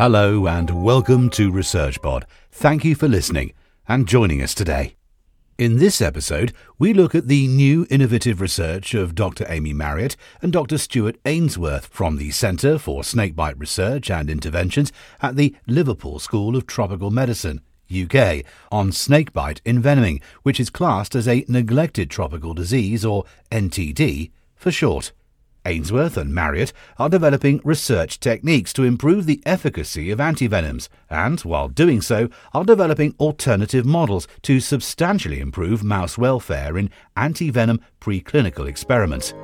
Hello and welcome to ResearchPod. Thank you for listening and joining us today. In this episode, we look at the new innovative research of Dr. Amy Marriott and Dr. Stuart Ainsworth from the Centre for Snakebite Research and Interventions at the Liverpool School of Tropical Medicine, UK, on snakebite envenoming, which is classed as a neglected tropical disease or NTD for short. Ainsworth and Marriott are developing research techniques to improve the efficacy of antivenoms and, while doing so, are developing alternative models to substantially improve mouse welfare in antivenom preclinical experiments.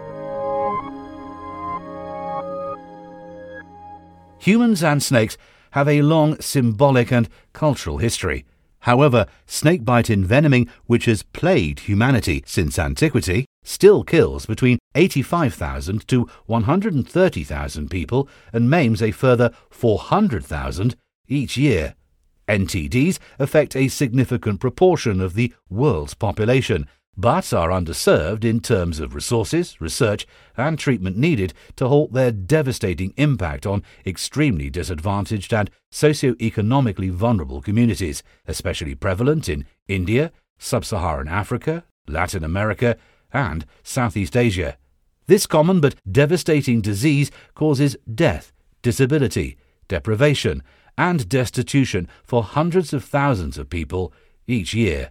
Humans and snakes have a long symbolic and cultural history. However, snakebite envenoming, which has plagued humanity since antiquity, still kills between 85,000 to 130,000 people and maims a further 400,000 each year. NTDs affect a significant proportion of the world's population, but are underserved in terms of resources, research, and treatment needed to halt their devastating impact on extremely disadvantaged and socio-economically vulnerable communities, especially prevalent in India, sub-Saharan Africa, Latin America, and Southeast Asia. This common but devastating disease causes death, disability, deprivation, and destitution for hundreds of thousands of people each year.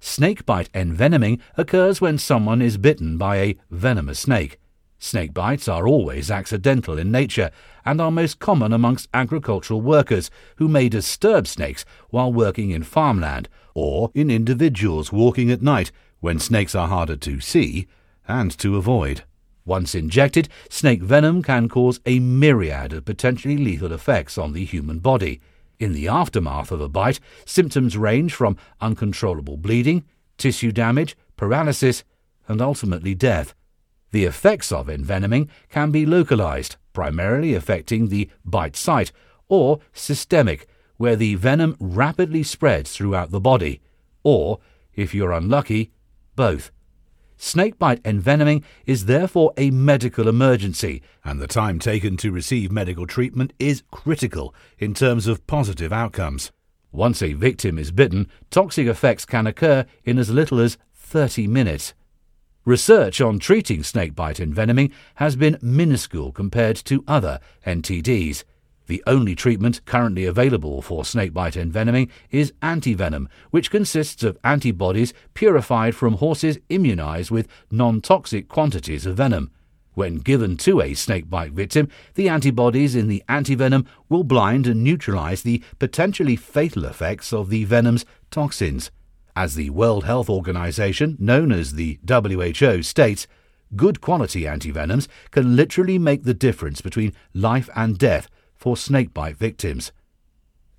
Snakebite envenoming occurs when someone is bitten by a venomous snake. Snake bites are always accidental in nature and are most common amongst agricultural workers who may disturb snakes while working in farmland or in individuals walking at night when snakes are harder to see and to avoid. Once injected, snake venom can cause a myriad of potentially lethal effects on the human body. In the aftermath of a bite, symptoms range from uncontrollable bleeding, tissue damage, paralysis, and ultimately death. The effects of envenoming can be localized, primarily affecting the bite site, or systemic, where the venom rapidly spreads throughout the body, or, if you're unlucky, both. Snakebite envenoming is therefore a medical emergency, and the time taken to receive medical treatment is critical in terms of positive outcomes. Once a victim is bitten, toxic effects can occur in as little as 30 minutes. Research on treating snakebite envenoming has been minuscule compared to other NTDs. The only treatment currently available for snakebite envenoming is antivenom, which consists of antibodies purified from horses immunized with non toxic quantities of venom. When given to a snakebite victim, the antibodies in the antivenom will blind and neutralize the potentially fatal effects of the venom's toxins. As the World Health Organization, known as the WHO, states, good quality antivenoms can literally make the difference between life and death for snakebite victims.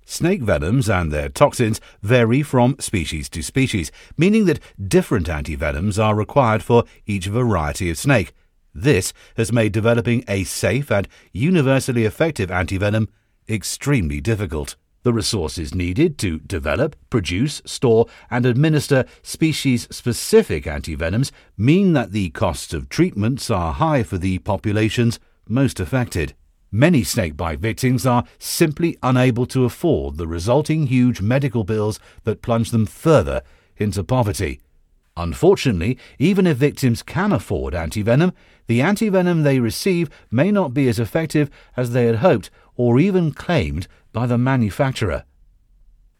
Snake venoms and their toxins vary from species to species, meaning that different antivenoms are required for each variety of snake. This has made developing a safe and universally effective antivenom extremely difficult. The resources needed to develop, produce, store, and administer species specific antivenoms mean that the costs of treatments are high for the populations most affected. Many snakebite victims are simply unable to afford the resulting huge medical bills that plunge them further into poverty. Unfortunately, even if victims can afford antivenom, the antivenom they receive may not be as effective as they had hoped or even claimed by the manufacturer.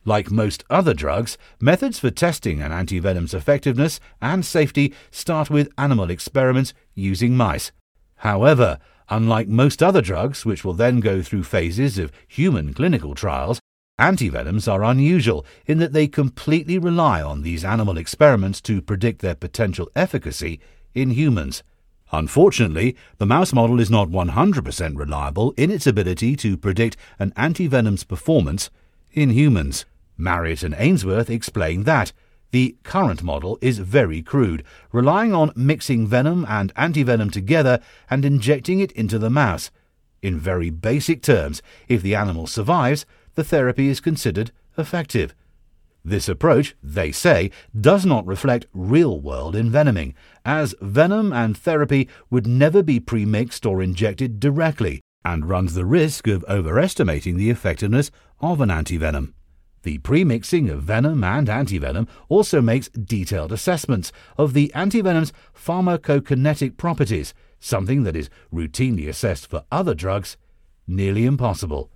Like most other drugs, methods for testing an antivenom's effectiveness and safety start with animal experiments using mice. However, Unlike most other drugs, which will then go through phases of human clinical trials, antivenoms are unusual in that they completely rely on these animal experiments to predict their potential efficacy in humans. Unfortunately, the mouse model is not 100% reliable in its ability to predict an antivenom's performance in humans. Marriott and Ainsworth explain that. The current model is very crude, relying on mixing venom and antivenom together and injecting it into the mouse. In very basic terms, if the animal survives, the therapy is considered effective. This approach, they say, does not reflect real world envenoming, as venom and therapy would never be premixed or injected directly, and runs the risk of overestimating the effectiveness of an antivenom. The premixing of venom and antivenom also makes detailed assessments of the antivenom's pharmacokinetic properties, something that is routinely assessed for other drugs, nearly impossible.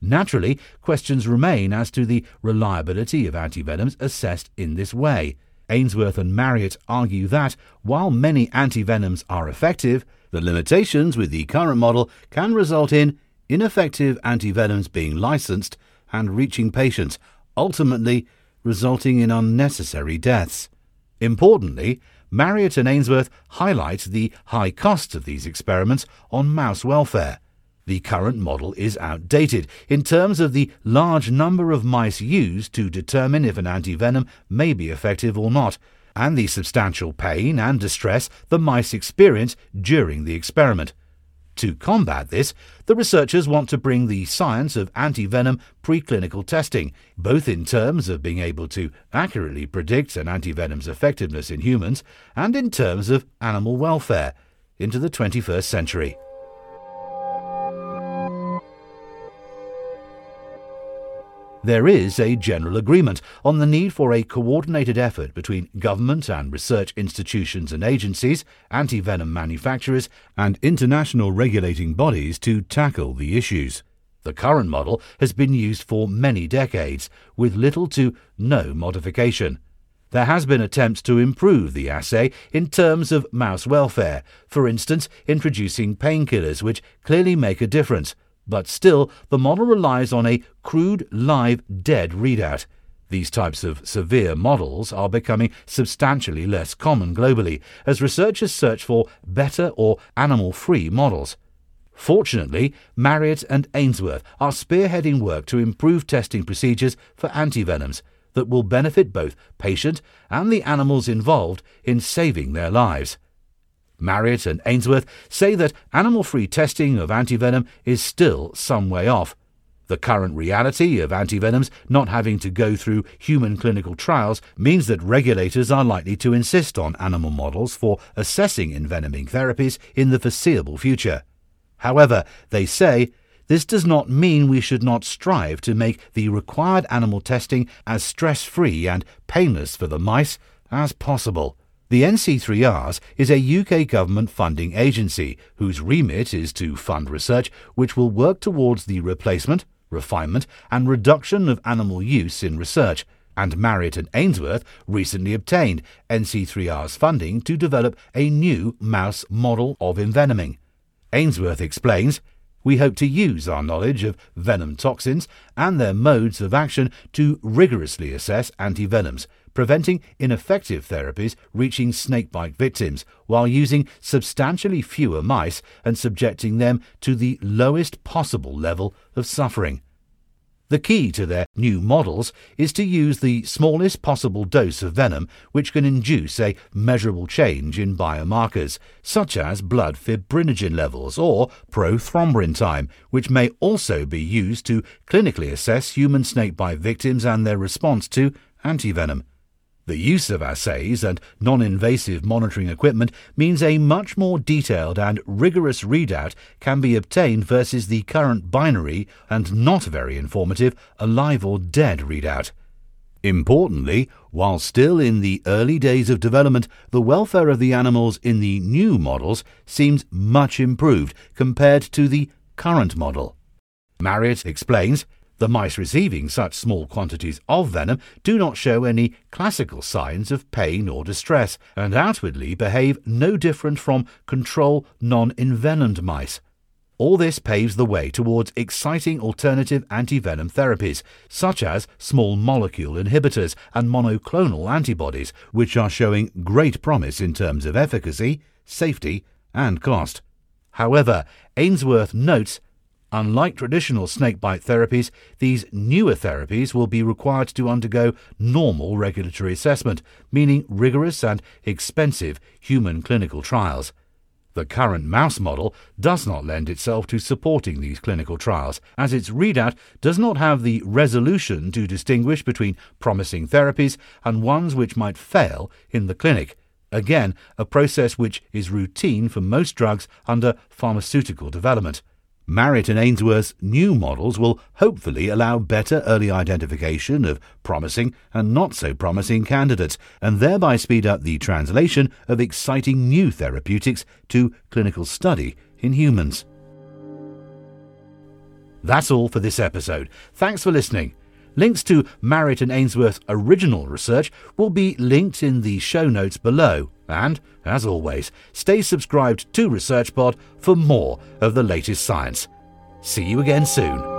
Naturally, questions remain as to the reliability of antivenoms assessed in this way. Ainsworth and Marriott argue that, while many antivenoms are effective, the limitations with the current model can result in ineffective antivenoms being licensed and reaching patients, ultimately resulting in unnecessary deaths. Importantly, Marriott and Ainsworth highlight the high costs of these experiments on mouse welfare. The current model is outdated in terms of the large number of mice used to determine if an antivenom may be effective or not, and the substantial pain and distress the mice experience during the experiment. To combat this, the researchers want to bring the science of antivenom preclinical testing, both in terms of being able to accurately predict an antivenom's effectiveness in humans and in terms of animal welfare, into the 21st century. There is a general agreement on the need for a coordinated effort between government and research institutions and agencies, antivenom manufacturers, and international regulating bodies to tackle the issues. The current model has been used for many decades, with little to no modification. There has been attempts to improve the assay in terms of mouse welfare, for instance, introducing painkillers which clearly make a difference, but still, the model relies on a crude live dead readout. These types of severe models are becoming substantially less common globally as researchers search for better or animal free models. Fortunately, Marriott and Ainsworth are spearheading work to improve testing procedures for antivenoms that will benefit both patient and the animals involved in saving their lives. Marriott and Ainsworth say that animal free testing of antivenom is still some way off. The current reality of antivenoms not having to go through human clinical trials means that regulators are likely to insist on animal models for assessing envenoming therapies in the foreseeable future. However, they say this does not mean we should not strive to make the required animal testing as stress free and painless for the mice as possible. The NC3Rs is a UK government funding agency whose remit is to fund research which will work towards the replacement, refinement, and reduction of animal use in research. And Marriott and Ainsworth recently obtained NC3R's funding to develop a new mouse model of envenoming. Ainsworth explains we hope to use our knowledge of venom toxins and their modes of action to rigorously assess antivenoms, preventing ineffective therapies reaching snakebite victims while using substantially fewer mice and subjecting them to the lowest possible level of suffering. The key to their new models is to use the smallest possible dose of venom which can induce a measurable change in biomarkers, such as blood fibrinogen levels or prothrombin time, which may also be used to clinically assess human snakebite victims and their response to antivenom. The use of assays and non invasive monitoring equipment means a much more detailed and rigorous readout can be obtained versus the current binary and not very informative alive or dead readout. Importantly, while still in the early days of development, the welfare of the animals in the new models seems much improved compared to the current model. Marriott explains the mice receiving such small quantities of venom do not show any classical signs of pain or distress, and outwardly behave no different from control non envenomed mice. All this paves the way towards exciting alternative antivenom therapies, such as small molecule inhibitors and monoclonal antibodies, which are showing great promise in terms of efficacy, safety, and cost. However, Ainsworth notes Unlike traditional snakebite therapies, these newer therapies will be required to undergo normal regulatory assessment, meaning rigorous and expensive human clinical trials. The current mouse model does not lend itself to supporting these clinical trials, as its readout does not have the resolution to distinguish between promising therapies and ones which might fail in the clinic. Again, a process which is routine for most drugs under pharmaceutical development. Marriott and Ainsworth's new models will hopefully allow better early identification of promising and not so promising candidates, and thereby speed up the translation of exciting new therapeutics to clinical study in humans. That's all for this episode. Thanks for listening. Links to Marriott and Ainsworth's original research will be linked in the show notes below. And, as always, stay subscribed to ResearchPod for more of the latest science. See you again soon.